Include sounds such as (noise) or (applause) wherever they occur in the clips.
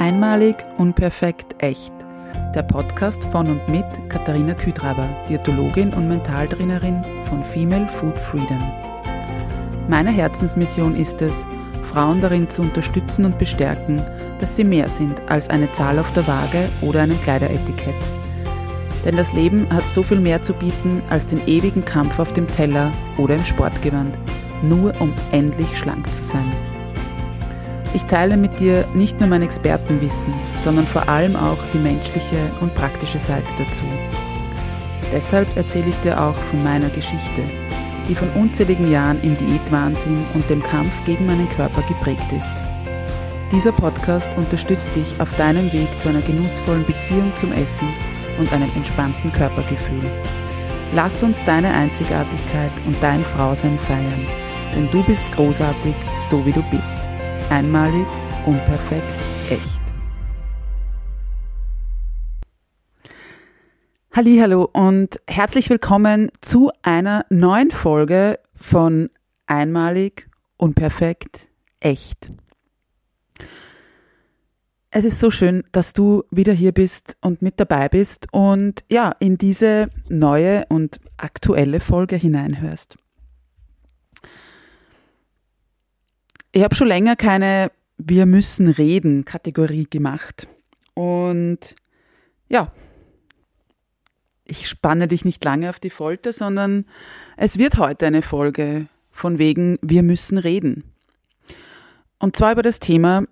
Einmalig, unperfekt, echt. Der Podcast von und mit Katharina Küdraber, Diätologin und Mentaltrainerin von Female Food Freedom. Meine Herzensmission ist es, Frauen darin zu unterstützen und bestärken, dass sie mehr sind als eine Zahl auf der Waage oder ein Kleideretikett. Denn das Leben hat so viel mehr zu bieten als den ewigen Kampf auf dem Teller oder im Sportgewand, nur um endlich schlank zu sein. Ich teile mit dir nicht nur mein Expertenwissen, sondern vor allem auch die menschliche und praktische Seite dazu. Deshalb erzähle ich dir auch von meiner Geschichte, die von unzähligen Jahren im Diätwahnsinn und dem Kampf gegen meinen Körper geprägt ist. Dieser Podcast unterstützt dich auf deinem Weg zu einer genussvollen Beziehung zum Essen und einem entspannten Körpergefühl. Lass uns deine Einzigartigkeit und dein Frausein feiern, denn du bist großartig, so wie du bist. Einmalig, unperfekt, echt. Hallo und herzlich willkommen zu einer neuen Folge von Einmalig, unperfekt, echt. Es ist so schön, dass du wieder hier bist und mit dabei bist und ja, in diese neue und aktuelle Folge hineinhörst. Ich habe schon länger keine Wir müssen reden Kategorie gemacht. Und ja, ich spanne dich nicht lange auf die Folter, sondern es wird heute eine Folge von wegen Wir müssen reden. Und zwar über das Thema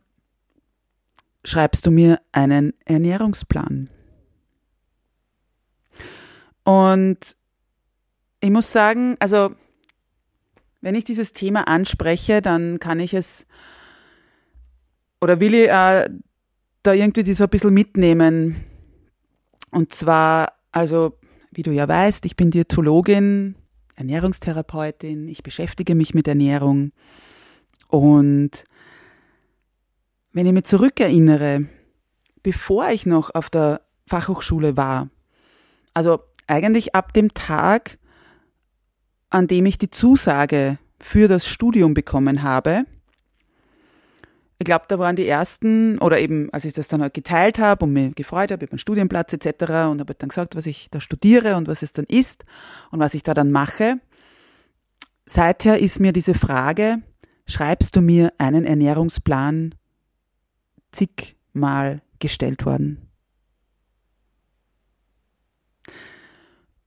Schreibst du mir einen Ernährungsplan? Und ich muss sagen, also wenn ich dieses Thema anspreche, dann kann ich es oder will ich äh, da irgendwie so ein bisschen mitnehmen. Und zwar, also, wie du ja weißt, ich bin Diätologin, Ernährungstherapeutin, ich beschäftige mich mit Ernährung. Und wenn ich mich zurückerinnere, bevor ich noch auf der Fachhochschule war, also eigentlich ab dem Tag, an dem ich die Zusage für das Studium bekommen habe. Ich glaube, da waren die ersten, oder eben als ich das dann halt geteilt habe und mir gefreut habe über den Studienplatz etc. und habe dann gesagt, was ich da studiere und was es dann ist und was ich da dann mache. Seither ist mir diese Frage, schreibst du mir einen Ernährungsplan zigmal gestellt worden.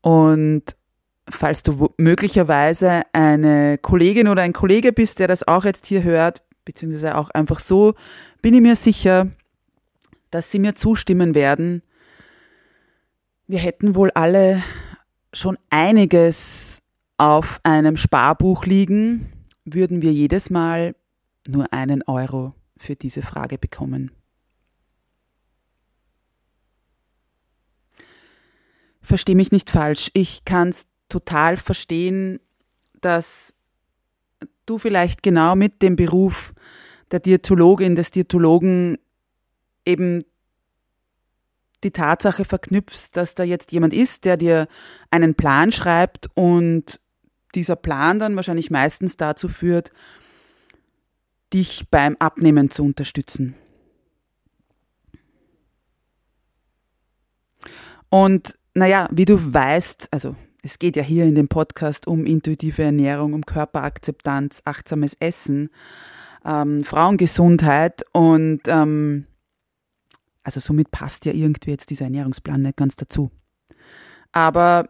Und falls du möglicherweise eine Kollegin oder ein Kollege bist, der das auch jetzt hier hört, beziehungsweise auch einfach so, bin ich mir sicher, dass sie mir zustimmen werden. Wir hätten wohl alle schon einiges auf einem Sparbuch liegen, würden wir jedes Mal nur einen Euro für diese Frage bekommen. Versteh mich nicht falsch. Ich kann es total verstehen, dass du vielleicht genau mit dem Beruf der Diätologin, des Diätologen eben die Tatsache verknüpfst, dass da jetzt jemand ist, der dir einen Plan schreibt und dieser Plan dann wahrscheinlich meistens dazu führt, dich beim Abnehmen zu unterstützen. Und naja, wie du weißt, also es geht ja hier in dem Podcast um intuitive Ernährung, um Körperakzeptanz, achtsames Essen, ähm, Frauengesundheit und ähm, also somit passt ja irgendwie jetzt dieser Ernährungsplan nicht ganz dazu. Aber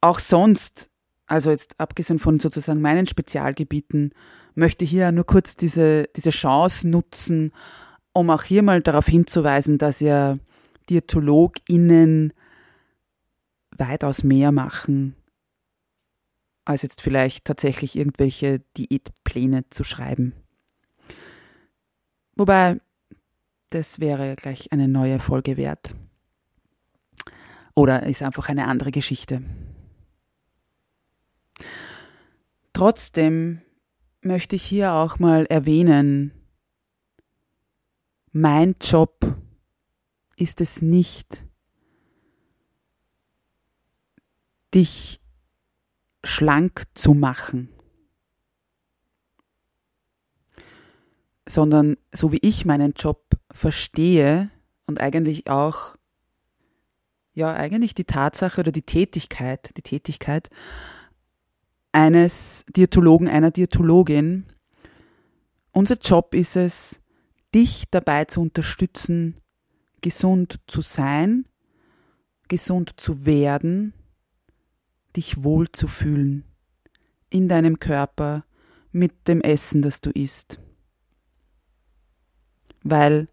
auch sonst, also jetzt abgesehen von sozusagen meinen Spezialgebieten, möchte hier nur kurz diese, diese Chance nutzen, um auch hier mal darauf hinzuweisen, dass ja DiätologInnen weitaus mehr machen, als jetzt vielleicht tatsächlich irgendwelche Diätpläne zu schreiben. Wobei, das wäre gleich eine neue Folge wert. Oder ist einfach eine andere Geschichte. Trotzdem möchte ich hier auch mal erwähnen, mein Job ist es nicht, dich schlank zu machen, sondern so wie ich meinen Job verstehe und eigentlich auch, ja, eigentlich die Tatsache oder die Tätigkeit, die Tätigkeit eines Diätologen, einer Diätologin. Unser Job ist es, dich dabei zu unterstützen, gesund zu sein, gesund zu werden, dich wohl zu fühlen in deinem Körper mit dem Essen, das du isst. Weil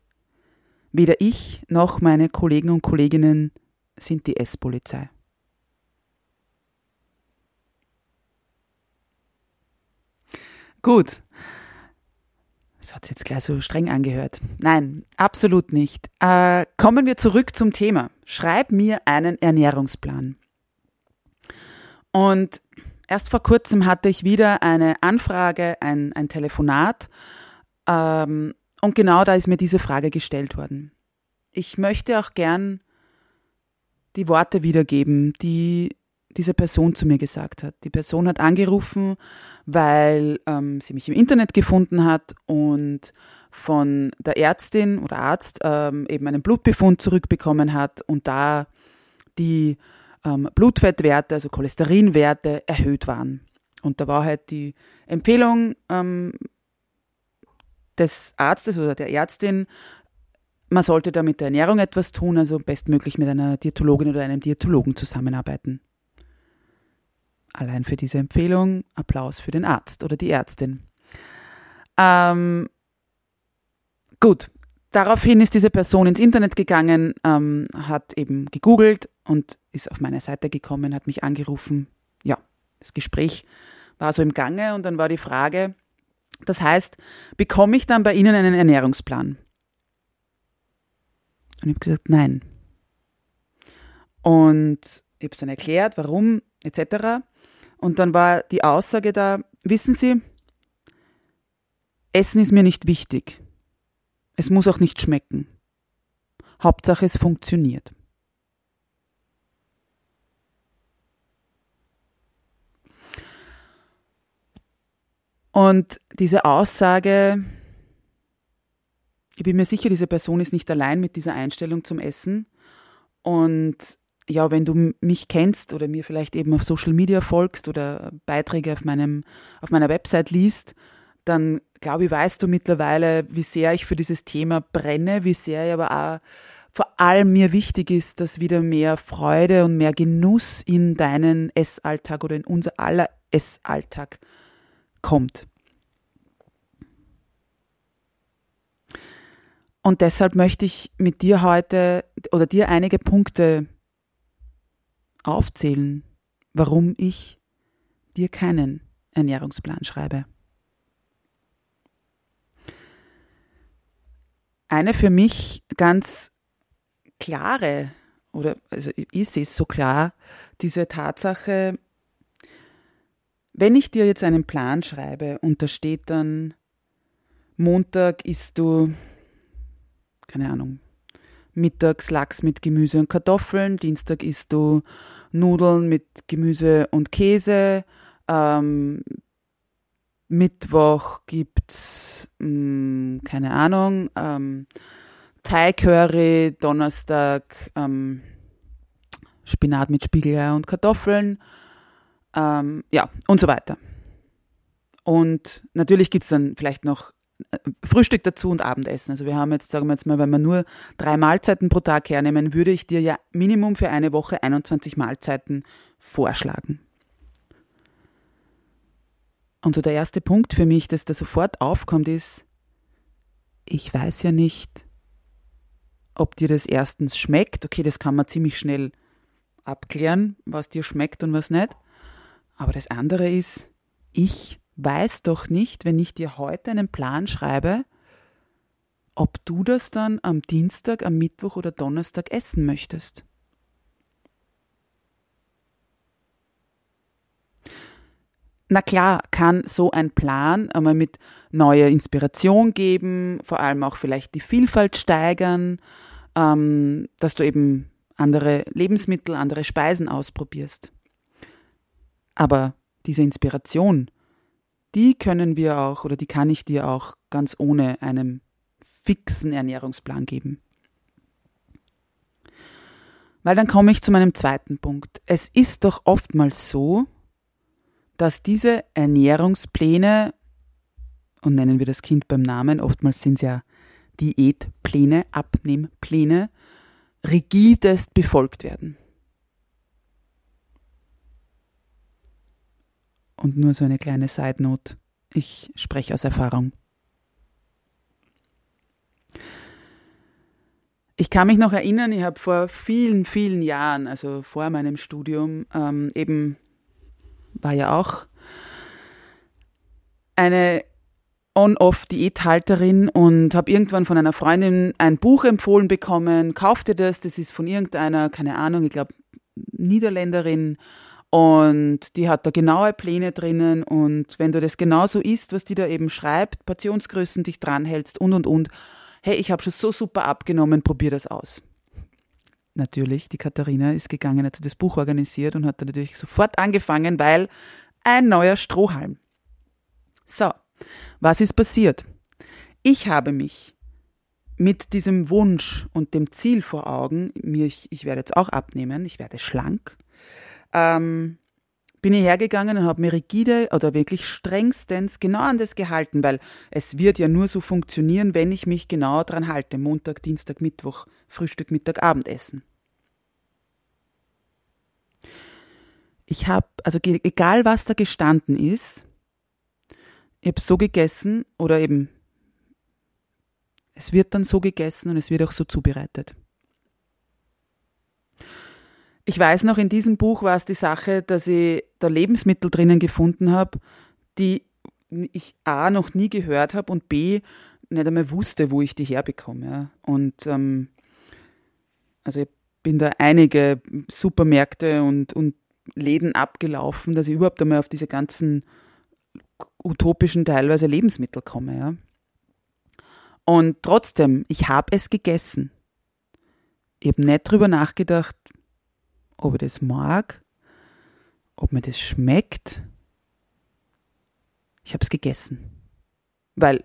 weder ich noch meine Kollegen und Kolleginnen sind die Esspolizei. Gut. Das hat jetzt gleich so streng angehört. Nein, absolut nicht. Äh, kommen wir zurück zum Thema. Schreib mir einen Ernährungsplan. Und erst vor kurzem hatte ich wieder eine Anfrage, ein, ein Telefonat. Ähm, und genau da ist mir diese Frage gestellt worden. Ich möchte auch gern die Worte wiedergeben, die diese Person zu mir gesagt hat. Die Person hat angerufen, weil ähm, sie mich im Internet gefunden hat und von der Ärztin oder Arzt ähm, eben einen Blutbefund zurückbekommen hat und da die ähm, Blutfettwerte, also Cholesterinwerte erhöht waren. Und da war halt die Empfehlung ähm, des Arztes oder der Ärztin, man sollte da mit der Ernährung etwas tun, also bestmöglich mit einer Diätologin oder einem Diätologen zusammenarbeiten. Allein für diese Empfehlung Applaus für den Arzt oder die Ärztin. Ähm, gut, daraufhin ist diese Person ins Internet gegangen, ähm, hat eben gegoogelt und ist auf meine Seite gekommen, hat mich angerufen. Ja, das Gespräch war so im Gange und dann war die Frage, das heißt, bekomme ich dann bei Ihnen einen Ernährungsplan? Und ich habe gesagt, nein. Und ich habe es dann erklärt, warum, etc. Und dann war die Aussage da, wissen Sie, Essen ist mir nicht wichtig. Es muss auch nicht schmecken. Hauptsache es funktioniert. Und diese Aussage, ich bin mir sicher, diese Person ist nicht allein mit dieser Einstellung zum Essen. Und ja, wenn du mich kennst oder mir vielleicht eben auf Social Media folgst oder Beiträge auf meinem, auf meiner Website liest, dann glaube ich, weißt du mittlerweile, wie sehr ich für dieses Thema brenne, wie sehr ich aber auch vor allem mir wichtig ist, dass wieder mehr Freude und mehr Genuss in deinen Essalltag oder in unser aller Essalltag kommt. Und deshalb möchte ich mit dir heute oder dir einige Punkte aufzählen, warum ich dir keinen Ernährungsplan schreibe. Eine für mich ganz klare, oder also ich sehe es so klar, diese Tatsache, wenn ich dir jetzt einen Plan schreibe und da steht dann, Montag isst du keine Ahnung, mittags Lachs mit Gemüse und Kartoffeln, Dienstag isst du Nudeln mit Gemüse und Käse, ähm, Mittwoch gibt's mh, hm, keine Ahnung, ähm, Thai Curry, Donnerstag ähm, Spinat mit Spiegelei und Kartoffeln, ähm, ja, und so weiter. Und natürlich gibt's dann vielleicht noch Frühstück dazu und Abendessen. Also wir haben jetzt, sagen wir jetzt mal, wenn wir nur drei Mahlzeiten pro Tag hernehmen, würde ich dir ja Minimum für eine Woche 21 Mahlzeiten vorschlagen. Und so der erste Punkt für mich, dass da sofort aufkommt, ist, ich weiß ja nicht, ob dir das erstens schmeckt. Okay, das kann man ziemlich schnell abklären, was dir schmeckt und was nicht. Aber das andere ist, ich weiß doch nicht, wenn ich dir heute einen Plan schreibe, ob du das dann am Dienstag, am Mittwoch oder Donnerstag essen möchtest. Na klar, kann so ein Plan einmal mit neuer Inspiration geben, vor allem auch vielleicht die Vielfalt steigern, ähm, dass du eben andere Lebensmittel, andere Speisen ausprobierst. Aber diese Inspiration die können wir auch oder die kann ich dir auch ganz ohne einem fixen Ernährungsplan geben. Weil dann komme ich zu meinem zweiten Punkt. Es ist doch oftmals so, dass diese Ernährungspläne, und nennen wir das Kind beim Namen, oftmals sind es ja Diätpläne, Abnehmpläne, rigidest befolgt werden. Und nur so eine kleine Side Note. Ich spreche aus Erfahrung. Ich kann mich noch erinnern, ich habe vor vielen, vielen Jahren, also vor meinem Studium, ähm, eben war ja auch eine On-Off-Diäthalterin und habe irgendwann von einer Freundin ein Buch empfohlen bekommen. Kauf dir das, das ist von irgendeiner, keine Ahnung, ich glaube Niederländerin und die hat da genaue Pläne drinnen und wenn du das genauso isst, was die da eben schreibt, Portionsgrößen dich dranhältst und und und, hey, ich habe schon so super abgenommen, probier das aus. Natürlich, die Katharina ist gegangen, hat das Buch organisiert und hat dann natürlich sofort angefangen, weil ein neuer Strohhalm. So, was ist passiert? Ich habe mich mit diesem Wunsch und dem Ziel vor Augen, mir, ich, ich werde jetzt auch abnehmen, ich werde schlank, ähm, bin ich hergegangen und habe mir rigide oder wirklich strengstens genau an das gehalten, weil es wird ja nur so funktionieren, wenn ich mich genau dran halte. Montag, Dienstag, Mittwoch, Frühstück, Mittag, Abendessen. Ich habe, also egal was da gestanden ist, ich habe so gegessen oder eben es wird dann so gegessen und es wird auch so zubereitet. Ich weiß noch, in diesem Buch war es die Sache, dass ich da Lebensmittel drinnen gefunden habe, die ich A noch nie gehört habe und B nicht einmal wusste, wo ich die herbekomme. Und ähm, also ich bin da einige Supermärkte und, und Läden abgelaufen, dass ich überhaupt einmal auf diese ganzen utopischen teilweise Lebensmittel komme. Ja. Und trotzdem, ich habe es gegessen. Ich habe nicht drüber nachgedacht, ob ich das mag, ob mir das schmeckt. Ich habe es gegessen. Weil,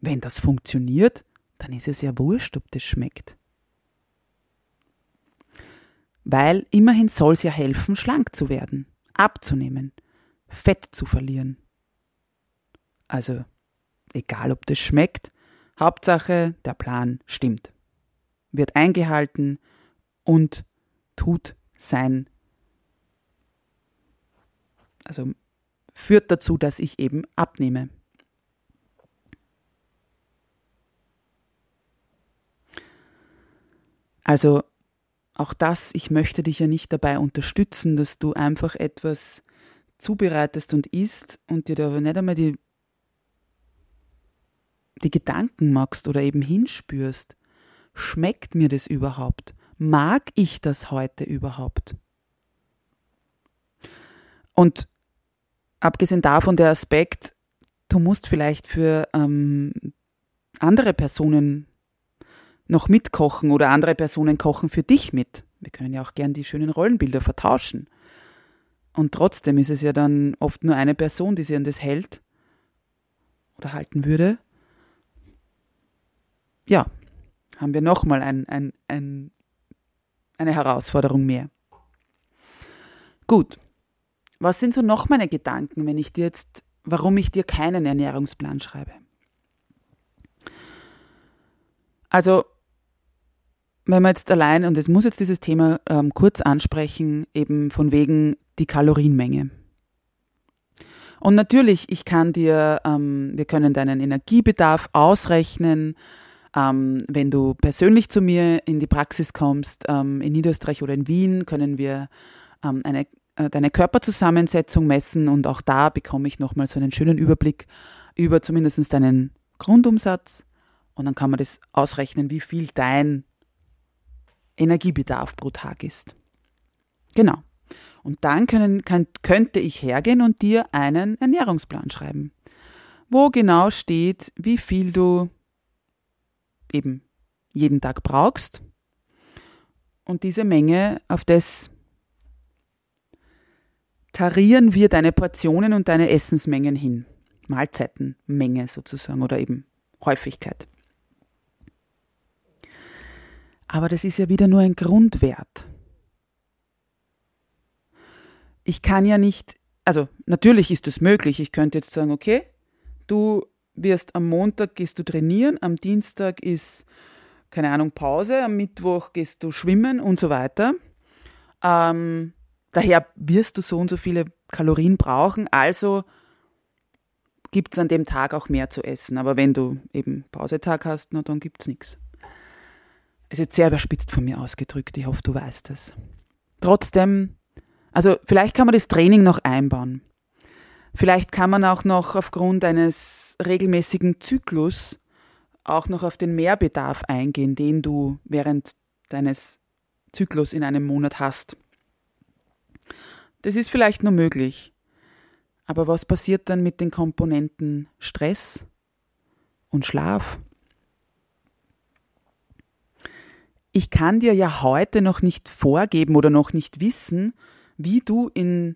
wenn das funktioniert, dann ist es ja wurscht, ob das schmeckt. Weil immerhin soll es ja helfen, schlank zu werden, abzunehmen, Fett zu verlieren. Also, egal ob das schmeckt, Hauptsache, der Plan stimmt, wird eingehalten und tut sein, also führt dazu, dass ich eben abnehme. Also auch das, ich möchte dich ja nicht dabei unterstützen, dass du einfach etwas zubereitest und isst und dir da aber nicht einmal die, die Gedanken machst oder eben hinspürst. Schmeckt mir das überhaupt? mag ich das heute überhaupt? Und abgesehen davon der Aspekt, du musst vielleicht für ähm, andere Personen noch mitkochen oder andere Personen kochen für dich mit. Wir können ja auch gern die schönen Rollenbilder vertauschen. Und trotzdem ist es ja dann oft nur eine Person, die sich an das hält oder halten würde. Ja, haben wir nochmal ein, ein, ein eine Herausforderung mehr. Gut. Was sind so noch meine Gedanken, wenn ich dir jetzt, warum ich dir keinen Ernährungsplan schreibe? Also, wenn man jetzt allein, und es muss jetzt dieses Thema ähm, kurz ansprechen, eben von wegen die Kalorienmenge. Und natürlich, ich kann dir, ähm, wir können deinen Energiebedarf ausrechnen, ähm, wenn du persönlich zu mir in die Praxis kommst, ähm, in Niederösterreich oder in Wien, können wir ähm, eine, äh, deine Körperzusammensetzung messen und auch da bekomme ich nochmal so einen schönen Überblick über zumindest deinen Grundumsatz und dann kann man das ausrechnen, wie viel dein Energiebedarf pro Tag ist. Genau. Und dann können, kann, könnte ich hergehen und dir einen Ernährungsplan schreiben, wo genau steht, wie viel du eben jeden Tag brauchst. Und diese Menge, auf das tarieren wir deine Portionen und deine Essensmengen hin. Mahlzeitenmenge sozusagen oder eben Häufigkeit. Aber das ist ja wieder nur ein Grundwert. Ich kann ja nicht, also natürlich ist es möglich. Ich könnte jetzt sagen, okay, du wirst am Montag gehst du trainieren, am Dienstag ist, keine Ahnung, Pause, am Mittwoch gehst du schwimmen und so weiter. Ähm, daher wirst du so und so viele Kalorien brauchen, also gibt es an dem Tag auch mehr zu essen. Aber wenn du eben Pausetag hast, na, dann gibt es nichts. Ist jetzt sehr überspitzt von mir ausgedrückt, ich hoffe, du weißt es. Trotzdem, also vielleicht kann man das Training noch einbauen. Vielleicht kann man auch noch aufgrund eines regelmäßigen Zyklus auch noch auf den Mehrbedarf eingehen, den du während deines Zyklus in einem Monat hast. Das ist vielleicht nur möglich. Aber was passiert dann mit den Komponenten Stress und Schlaf? Ich kann dir ja heute noch nicht vorgeben oder noch nicht wissen, wie du in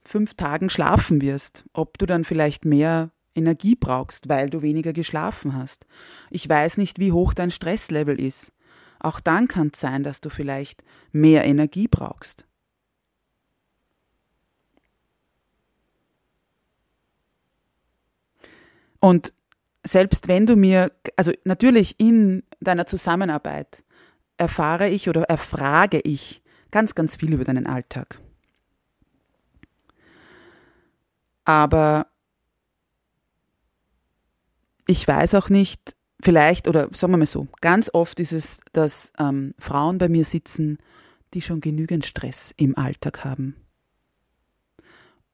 fünf Tagen schlafen wirst, ob du dann vielleicht mehr Energie brauchst, weil du weniger geschlafen hast. Ich weiß nicht, wie hoch dein Stresslevel ist. Auch dann kann es sein, dass du vielleicht mehr Energie brauchst. Und selbst wenn du mir, also natürlich in deiner Zusammenarbeit erfahre ich oder erfrage ich ganz, ganz viel über deinen Alltag. Aber ich weiß auch nicht, vielleicht, oder sagen wir mal so, ganz oft ist es, dass ähm, Frauen bei mir sitzen, die schon genügend Stress im Alltag haben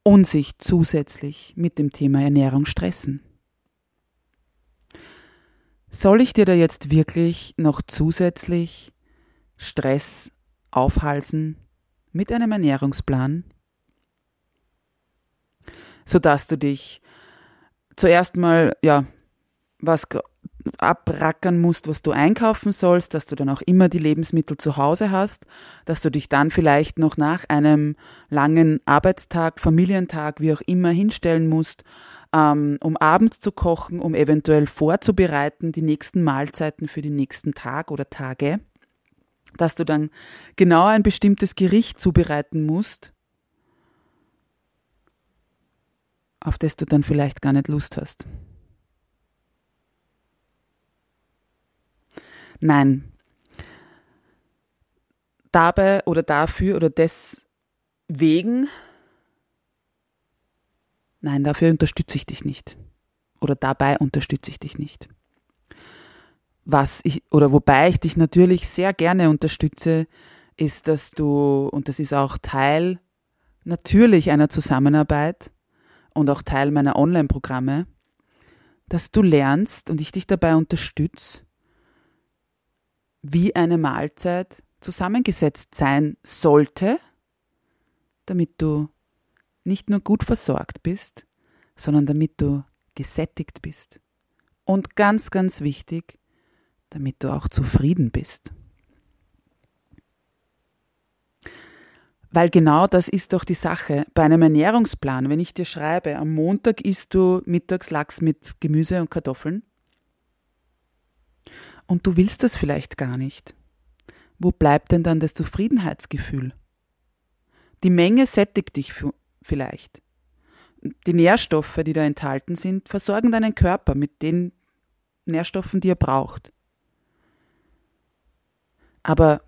und sich zusätzlich mit dem Thema Ernährung stressen. Soll ich dir da jetzt wirklich noch zusätzlich Stress aufhalsen mit einem Ernährungsplan? sodass du dich zuerst mal, ja, was abrackern musst, was du einkaufen sollst, dass du dann auch immer die Lebensmittel zu Hause hast, dass du dich dann vielleicht noch nach einem langen Arbeitstag, Familientag, wie auch immer hinstellen musst, ähm, um abends zu kochen, um eventuell vorzubereiten, die nächsten Mahlzeiten für den nächsten Tag oder Tage, dass du dann genau ein bestimmtes Gericht zubereiten musst, auf das du dann vielleicht gar nicht Lust hast. Nein. Dabei oder dafür oder deswegen, nein, dafür unterstütze ich dich nicht. Oder dabei unterstütze ich dich nicht. Was ich, oder wobei ich dich natürlich sehr gerne unterstütze, ist, dass du, und das ist auch Teil natürlich einer Zusammenarbeit, und auch Teil meiner Online-Programme, dass du lernst und ich dich dabei unterstütze, wie eine Mahlzeit zusammengesetzt sein sollte, damit du nicht nur gut versorgt bist, sondern damit du gesättigt bist. Und ganz, ganz wichtig, damit du auch zufrieden bist. Weil genau das ist doch die Sache. Bei einem Ernährungsplan, wenn ich dir schreibe, am Montag isst du mittags Lachs mit Gemüse und Kartoffeln und du willst das vielleicht gar nicht. Wo bleibt denn dann das Zufriedenheitsgefühl? Die Menge sättigt dich vielleicht. Die Nährstoffe, die da enthalten sind, versorgen deinen Körper mit den Nährstoffen, die er braucht. Aber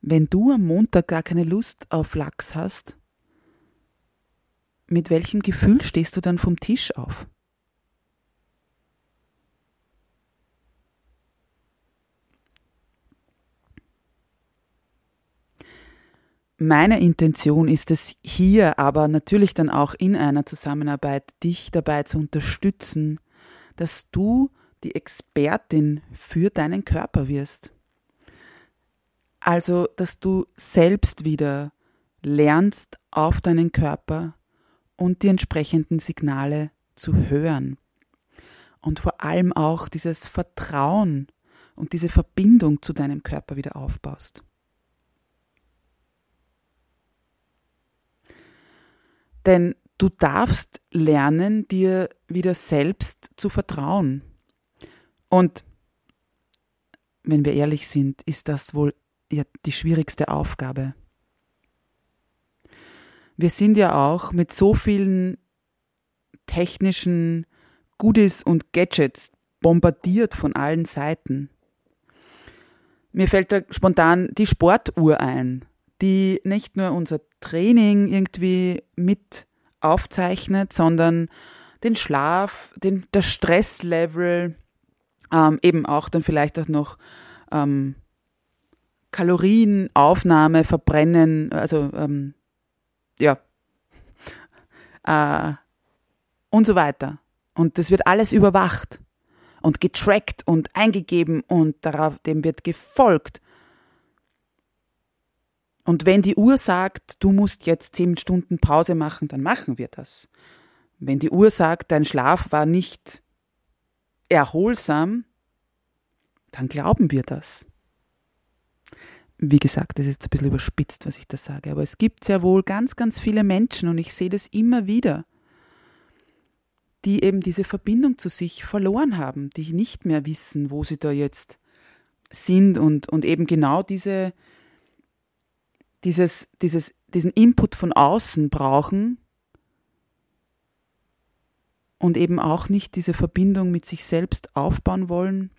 wenn du am Montag gar keine Lust auf Lachs hast, mit welchem Gefühl stehst du dann vom Tisch auf? Meine Intention ist es hier aber natürlich dann auch in einer Zusammenarbeit, dich dabei zu unterstützen, dass du die Expertin für deinen Körper wirst. Also, dass du selbst wieder lernst, auf deinen Körper und die entsprechenden Signale zu hören. Und vor allem auch dieses Vertrauen und diese Verbindung zu deinem Körper wieder aufbaust. Denn du darfst lernen, dir wieder selbst zu vertrauen. Und wenn wir ehrlich sind, ist das wohl ja die schwierigste Aufgabe. Wir sind ja auch mit so vielen technischen Goodies und Gadgets bombardiert von allen Seiten. Mir fällt da spontan die Sportuhr ein, die nicht nur unser Training irgendwie mit aufzeichnet, sondern den Schlaf, den, das Stresslevel, ähm, eben auch dann vielleicht auch noch ähm, Kalorienaufnahme, Verbrennen, also ähm, ja, (laughs) äh, und so weiter. Und das wird alles überwacht und getrackt und eingegeben und darauf, dem wird gefolgt. Und wenn die Uhr sagt, du musst jetzt zehn Stunden Pause machen, dann machen wir das. Wenn die Uhr sagt, dein Schlaf war nicht erholsam, dann glauben wir das. Wie gesagt, das ist jetzt ein bisschen überspitzt, was ich da sage, aber es gibt sehr wohl ganz, ganz viele Menschen und ich sehe das immer wieder, die eben diese Verbindung zu sich verloren haben, die nicht mehr wissen, wo sie da jetzt sind und, und eben genau diese, dieses, dieses, diesen Input von außen brauchen und eben auch nicht diese Verbindung mit sich selbst aufbauen wollen.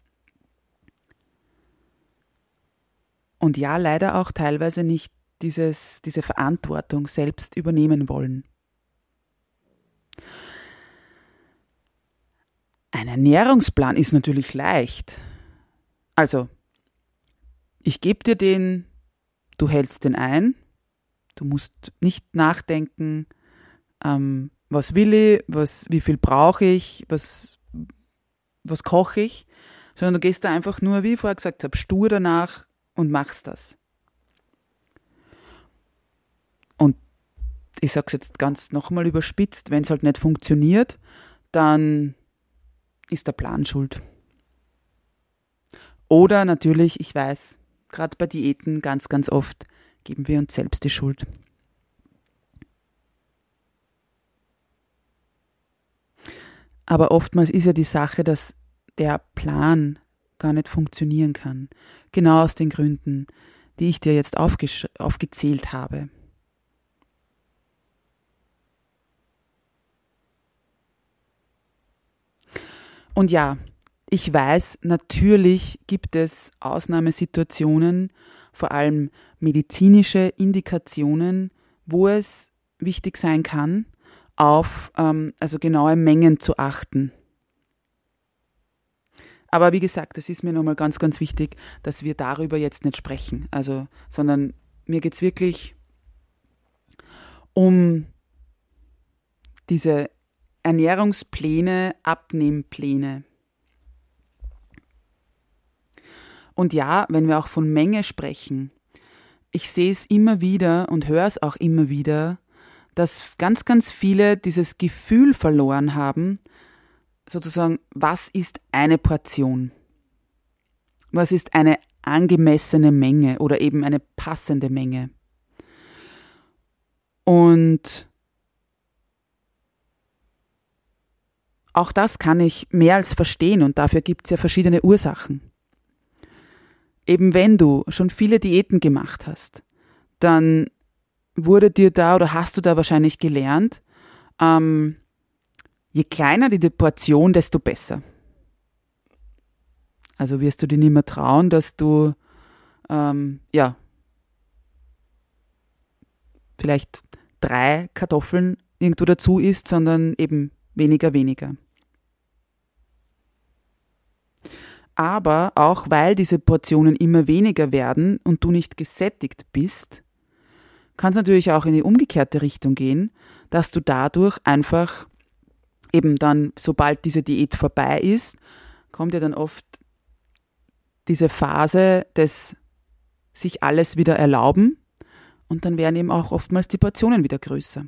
Und ja, leider auch teilweise nicht dieses, diese Verantwortung selbst übernehmen wollen. Ein Ernährungsplan ist natürlich leicht. Also, ich gebe dir den, du hältst den ein, du musst nicht nachdenken, ähm, was will ich, was, wie viel brauche ich, was, was koche ich, sondern du gehst da einfach nur, wie ich vorher gesagt habe, stur danach und machst das. Und ich sage es jetzt ganz nochmal überspitzt, wenn es halt nicht funktioniert, dann ist der Plan schuld. Oder natürlich, ich weiß, gerade bei Diäten ganz, ganz oft geben wir uns selbst die Schuld. Aber oftmals ist ja die Sache, dass der Plan gar nicht funktionieren kann. Genau aus den Gründen, die ich dir jetzt aufgezählt habe. Und ja, ich weiß, natürlich gibt es Ausnahmesituationen, vor allem medizinische Indikationen, wo es wichtig sein kann, auf ähm, also genaue Mengen zu achten. Aber wie gesagt, es ist mir nochmal ganz, ganz wichtig, dass wir darüber jetzt nicht sprechen. Also, sondern mir geht es wirklich um diese Ernährungspläne, Abnehmpläne. Und ja, wenn wir auch von Menge sprechen, ich sehe es immer wieder und höre es auch immer wieder, dass ganz, ganz viele dieses Gefühl verloren haben, sozusagen, was ist eine Portion? Was ist eine angemessene Menge oder eben eine passende Menge? Und auch das kann ich mehr als verstehen und dafür gibt es ja verschiedene Ursachen. Eben wenn du schon viele Diäten gemacht hast, dann wurde dir da oder hast du da wahrscheinlich gelernt, ähm, je kleiner die Portion, desto besser. Also wirst du dir nicht mehr trauen, dass du ähm, ja vielleicht drei Kartoffeln irgendwo dazu isst, sondern eben weniger, weniger. Aber auch weil diese Portionen immer weniger werden und du nicht gesättigt bist, kann es natürlich auch in die umgekehrte Richtung gehen, dass du dadurch einfach eben dann, sobald diese Diät vorbei ist, kommt ja dann oft diese Phase des sich alles wieder erlauben und dann werden eben auch oftmals die Portionen wieder größer.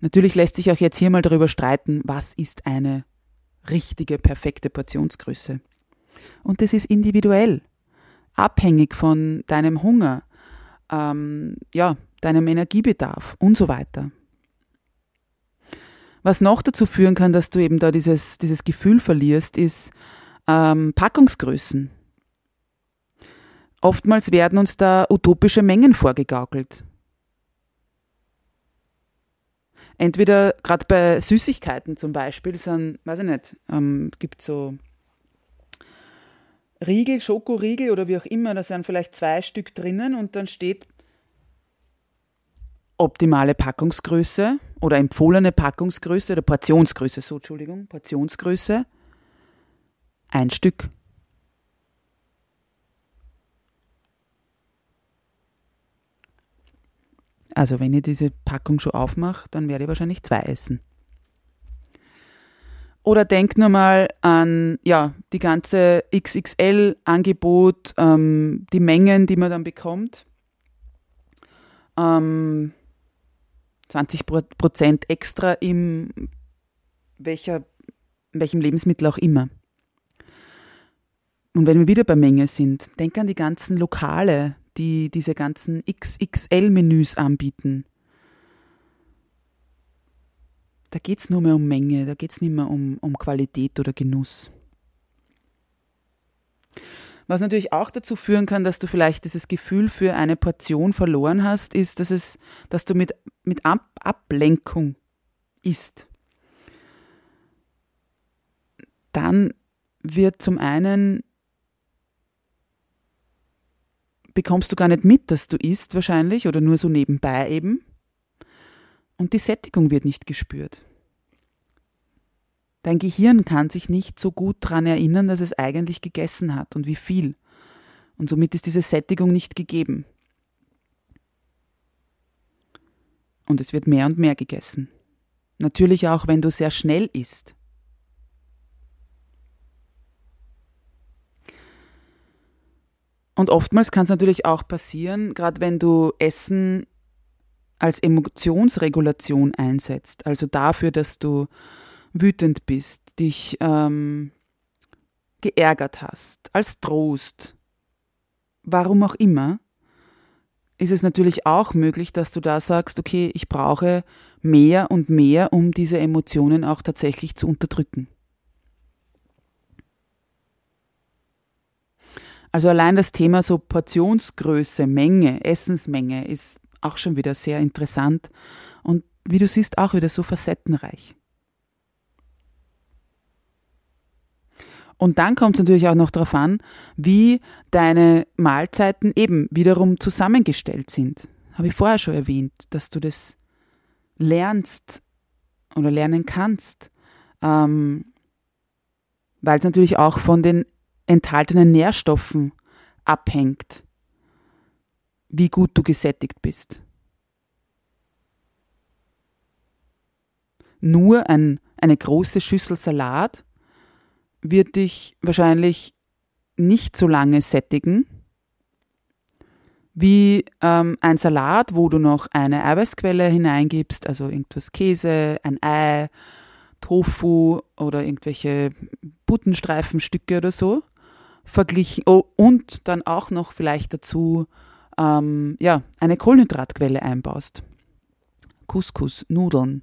Natürlich lässt sich auch jetzt hier mal darüber streiten, was ist eine richtige, perfekte Portionsgröße. Und das ist individuell, abhängig von deinem Hunger, ähm, ja, deinem Energiebedarf und so weiter. Was noch dazu führen kann, dass du eben da dieses, dieses Gefühl verlierst, ist ähm, Packungsgrößen. Oftmals werden uns da utopische Mengen vorgegaukelt. Entweder gerade bei Süßigkeiten zum Beispiel, sind, weiß ich nicht, ähm, gibt so Riegel, Schokoriegel oder wie auch immer, da sind vielleicht zwei Stück drinnen und dann steht optimale Packungsgröße oder empfohlene Packungsgröße oder Portionsgröße, so Entschuldigung, Portionsgröße, ein Stück. Also wenn ich diese Packung schon aufmache, dann werde ich wahrscheinlich zwei essen. Oder denk nur mal an ja, die ganze XXL-Angebot, ähm, die Mengen, die man dann bekommt. Ähm, 20 Prozent extra im welcher, welchem Lebensmittel auch immer. Und wenn wir wieder bei Menge sind, denk an die ganzen Lokale, die diese ganzen XXL-Menüs anbieten. Da geht es nur mehr um Menge, da geht es nicht mehr um, um Qualität oder Genuss. Was natürlich auch dazu führen kann, dass du vielleicht dieses Gefühl für eine Portion verloren hast, ist, dass, es, dass du mit, mit Ab Ablenkung isst. Dann wird zum einen bekommst du gar nicht mit, dass du isst wahrscheinlich oder nur so nebenbei eben. Und die Sättigung wird nicht gespürt. Dein Gehirn kann sich nicht so gut daran erinnern, dass es eigentlich gegessen hat und wie viel. Und somit ist diese Sättigung nicht gegeben. Und es wird mehr und mehr gegessen. Natürlich auch, wenn du sehr schnell isst. Und oftmals kann es natürlich auch passieren, gerade wenn du Essen als Emotionsregulation einsetzt, also dafür, dass du wütend bist, dich ähm, geärgert hast, als Trost, warum auch immer, ist es natürlich auch möglich, dass du da sagst, okay, ich brauche mehr und mehr, um diese Emotionen auch tatsächlich zu unterdrücken. Also allein das Thema so Portionsgröße, Menge, Essensmenge ist auch schon wieder sehr interessant und wie du siehst auch wieder so facettenreich. Und dann kommt es natürlich auch noch darauf an, wie deine Mahlzeiten eben wiederum zusammengestellt sind. Habe ich vorher schon erwähnt, dass du das lernst oder lernen kannst, ähm, weil es natürlich auch von den enthaltenen Nährstoffen abhängt, wie gut du gesättigt bist. Nur ein, eine große Schüssel Salat wird dich wahrscheinlich nicht so lange sättigen wie ähm, ein Salat, wo du noch eine Eiweißquelle hineingibst, also irgendwas Käse, ein Ei, Tofu oder irgendwelche Buttenstreifenstücke oder so verglichen oh, und dann auch noch vielleicht dazu ähm, ja, eine Kohlenhydratquelle einbaust. Couscous, Nudeln,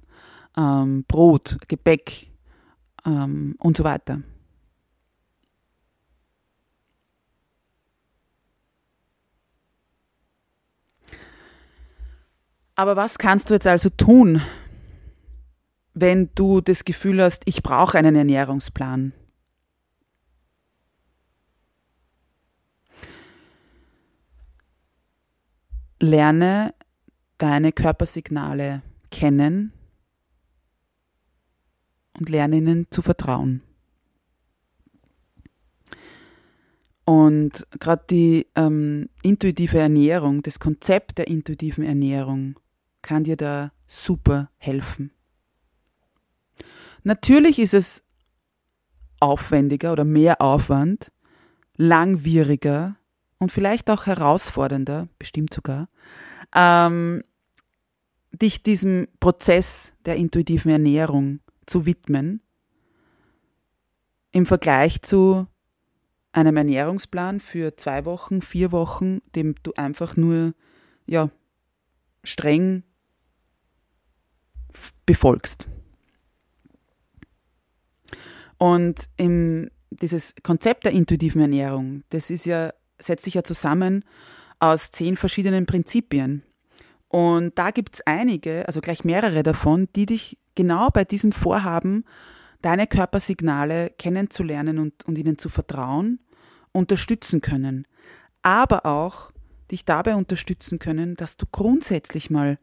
ähm, Brot, Gebäck ähm, und so weiter. Aber was kannst du jetzt also tun, wenn du das Gefühl hast, ich brauche einen Ernährungsplan? Lerne deine Körpersignale kennen und lerne ihnen zu vertrauen. Und gerade die ähm, intuitive Ernährung, das Konzept der intuitiven Ernährung kann dir da super helfen. Natürlich ist es aufwendiger oder mehr Aufwand, langwieriger und vielleicht auch herausfordernder, bestimmt sogar, ähm, dich diesem Prozess der intuitiven Ernährung zu widmen, im Vergleich zu einem Ernährungsplan für zwei Wochen, vier Wochen, dem du einfach nur ja, streng befolgst. Und in dieses Konzept der intuitiven Ernährung, das ist ja, setzt sich ja zusammen aus zehn verschiedenen Prinzipien. Und da gibt es einige, also gleich mehrere davon, die dich genau bei diesem Vorhaben, deine Körpersignale kennenzulernen und, und ihnen zu vertrauen, unterstützen können. Aber auch dich dabei unterstützen können, dass du grundsätzlich mal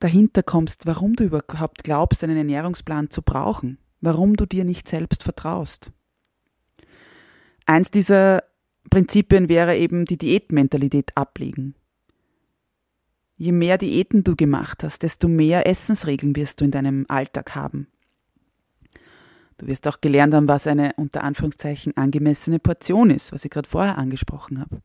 dahinter kommst, warum du überhaupt glaubst, einen Ernährungsplan zu brauchen, warum du dir nicht selbst vertraust. Eins dieser Prinzipien wäre eben die Diätmentalität ablegen. Je mehr Diäten du gemacht hast, desto mehr Essensregeln wirst du in deinem Alltag haben. Du wirst auch gelernt haben, was eine unter Anführungszeichen angemessene Portion ist, was ich gerade vorher angesprochen habe.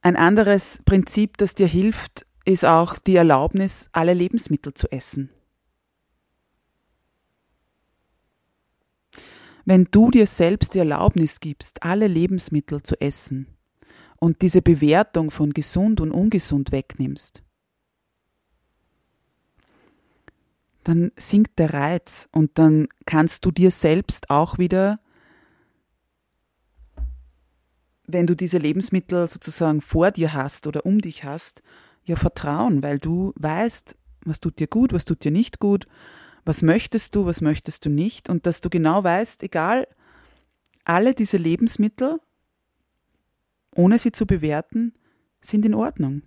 Ein anderes Prinzip, das dir hilft, ist auch die Erlaubnis, alle Lebensmittel zu essen. Wenn du dir selbst die Erlaubnis gibst, alle Lebensmittel zu essen und diese Bewertung von gesund und ungesund wegnimmst, dann sinkt der Reiz und dann kannst du dir selbst auch wieder wenn du diese Lebensmittel sozusagen vor dir hast oder um dich hast, ja vertrauen, weil du weißt, was tut dir gut, was tut dir nicht gut, was möchtest du, was möchtest du nicht und dass du genau weißt, egal, alle diese Lebensmittel, ohne sie zu bewerten, sind in Ordnung.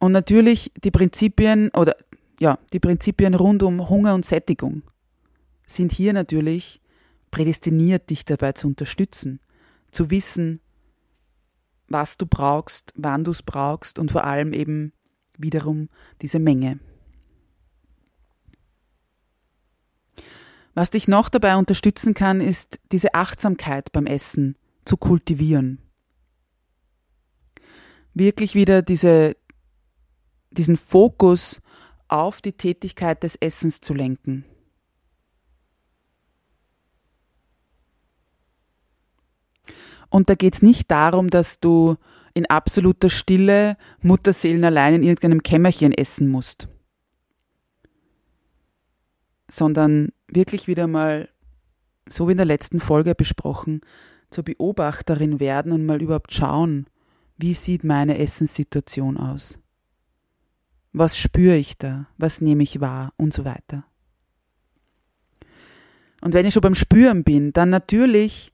Und natürlich die Prinzipien oder ja, die Prinzipien rund um Hunger und Sättigung sind hier natürlich prädestiniert, dich dabei zu unterstützen, zu wissen, was du brauchst, wann du es brauchst und vor allem eben wiederum diese Menge. Was dich noch dabei unterstützen kann, ist diese Achtsamkeit beim Essen zu kultivieren. Wirklich wieder diese, diesen Fokus auf die Tätigkeit des Essens zu lenken. Und da geht es nicht darum, dass du in absoluter Stille Mutterseelen allein in irgendeinem Kämmerchen essen musst, sondern wirklich wieder mal, so wie in der letzten Folge besprochen, zur Beobachterin werden und mal überhaupt schauen, wie sieht meine Essenssituation aus? Was spüre ich da? Was nehme ich wahr? Und so weiter. Und wenn ich schon beim Spüren bin, dann natürlich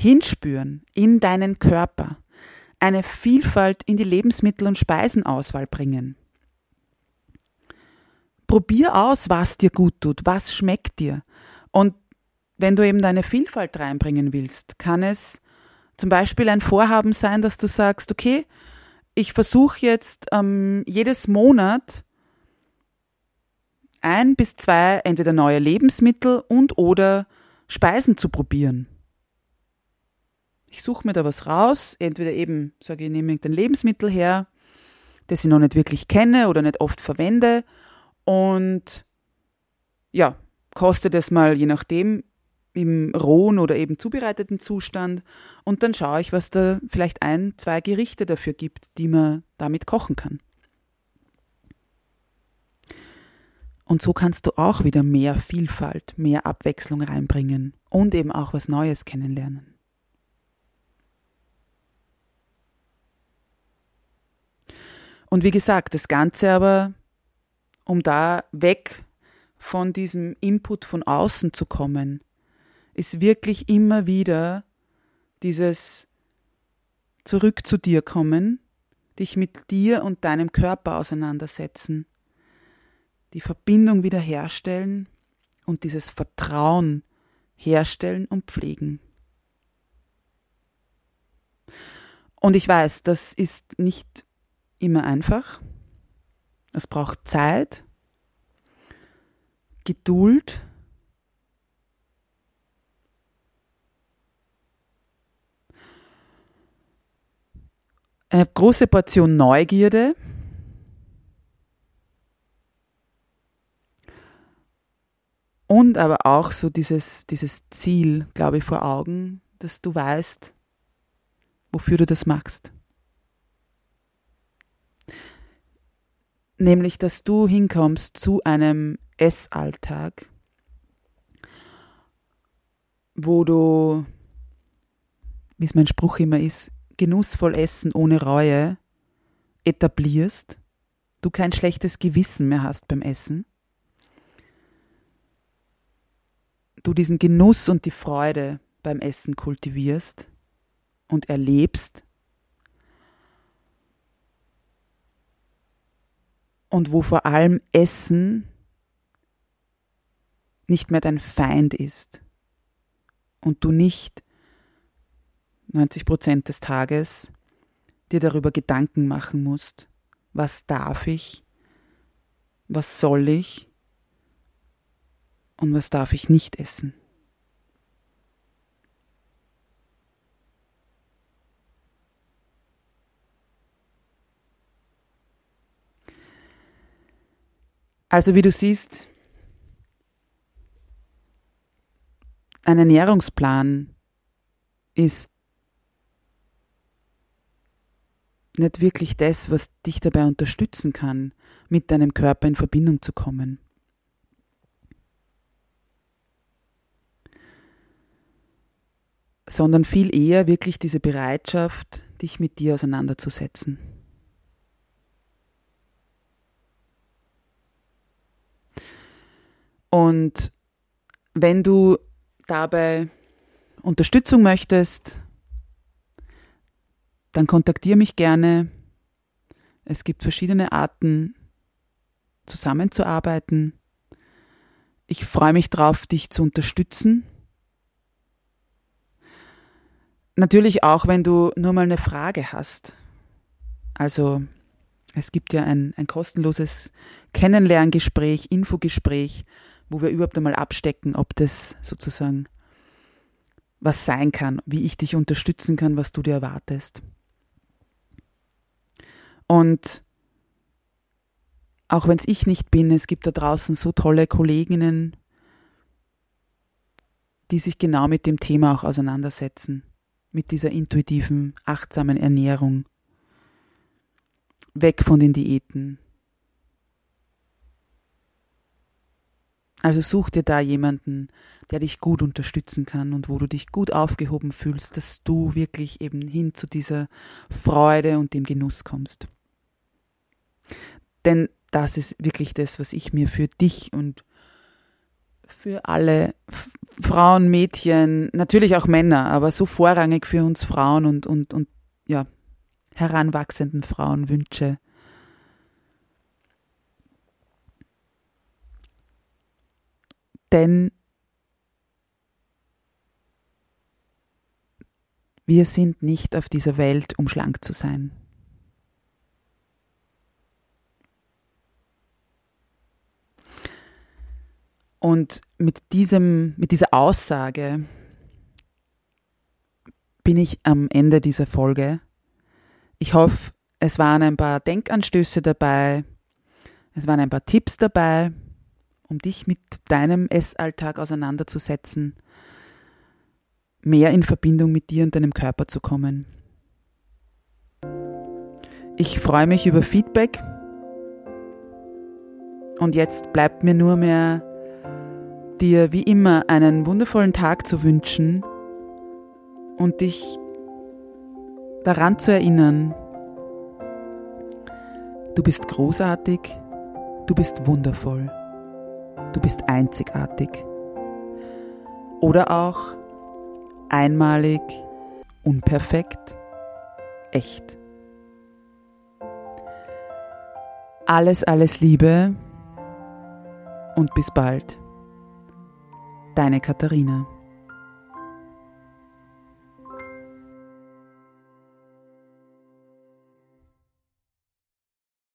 hinspüren in deinen Körper, eine Vielfalt in die Lebensmittel- und Speisenauswahl bringen. Probier aus, was dir gut tut, was schmeckt dir. Und wenn du eben deine Vielfalt reinbringen willst, kann es zum Beispiel ein Vorhaben sein, dass du sagst, okay, ich versuche jetzt ähm, jedes Monat ein bis zwei entweder neue Lebensmittel und oder Speisen zu probieren. Ich suche mir da was raus, entweder eben, sage ich, nehme irgendein Lebensmittel her, das ich noch nicht wirklich kenne oder nicht oft verwende und ja, koste das mal je nachdem im rohen oder eben zubereiteten Zustand und dann schaue ich, was da vielleicht ein, zwei Gerichte dafür gibt, die man damit kochen kann. Und so kannst du auch wieder mehr Vielfalt, mehr Abwechslung reinbringen und eben auch was Neues kennenlernen. Und wie gesagt, das Ganze aber, um da weg von diesem Input von außen zu kommen, ist wirklich immer wieder dieses zurück zu dir kommen, dich mit dir und deinem Körper auseinandersetzen, die Verbindung wiederherstellen und dieses Vertrauen herstellen und pflegen. Und ich weiß, das ist nicht immer einfach. Es braucht Zeit, Geduld, eine große Portion Neugierde. Und aber auch so dieses, dieses Ziel, glaube ich, vor Augen, dass du weißt, wofür du das machst. Nämlich dass du hinkommst zu einem Essalltag, wo du, wie es mein Spruch immer ist, genussvoll essen ohne Reue etablierst, du kein schlechtes Gewissen mehr hast beim Essen, du diesen Genuss und die Freude beim Essen kultivierst und erlebst und wo vor allem Essen nicht mehr dein Feind ist und du nicht 90 Prozent des Tages dir darüber Gedanken machen musst, was darf ich, was soll ich und was darf ich nicht essen. Also wie du siehst, ein Ernährungsplan ist nicht wirklich das, was dich dabei unterstützen kann, mit deinem Körper in Verbindung zu kommen. Sondern viel eher wirklich diese Bereitschaft, dich mit dir auseinanderzusetzen. Und wenn du dabei Unterstützung möchtest, dann kontaktiere mich gerne. Es gibt verschiedene Arten, zusammenzuarbeiten. Ich freue mich darauf, dich zu unterstützen. Natürlich auch, wenn du nur mal eine Frage hast. Also es gibt ja ein, ein kostenloses Kennenlerngespräch, Infogespräch wo wir überhaupt einmal abstecken, ob das sozusagen was sein kann, wie ich dich unterstützen kann, was du dir erwartest. Und auch wenn es ich nicht bin, es gibt da draußen so tolle Kolleginnen, die sich genau mit dem Thema auch auseinandersetzen, mit dieser intuitiven, achtsamen Ernährung, weg von den Diäten, Also such dir da jemanden, der dich gut unterstützen kann und wo du dich gut aufgehoben fühlst, dass du wirklich eben hin zu dieser Freude und dem Genuss kommst. Denn das ist wirklich das, was ich mir für dich und für alle Frauen, Mädchen, natürlich auch Männer, aber so vorrangig für uns Frauen und, und, und ja, heranwachsenden Frauen wünsche. Denn wir sind nicht auf dieser Welt, um schlank zu sein. Und mit diesem, mit dieser Aussage bin ich am Ende dieser Folge. Ich hoffe, es waren ein paar Denkanstöße dabei, es waren ein paar Tipps dabei, um dich mit deinem Essalltag auseinanderzusetzen, mehr in Verbindung mit dir und deinem Körper zu kommen. Ich freue mich über Feedback und jetzt bleibt mir nur mehr, dir wie immer einen wundervollen Tag zu wünschen und dich daran zu erinnern, du bist großartig, du bist wundervoll du bist einzigartig. Oder auch einmalig, unperfekt, echt. Alles, alles Liebe und bis bald. Deine Katharina.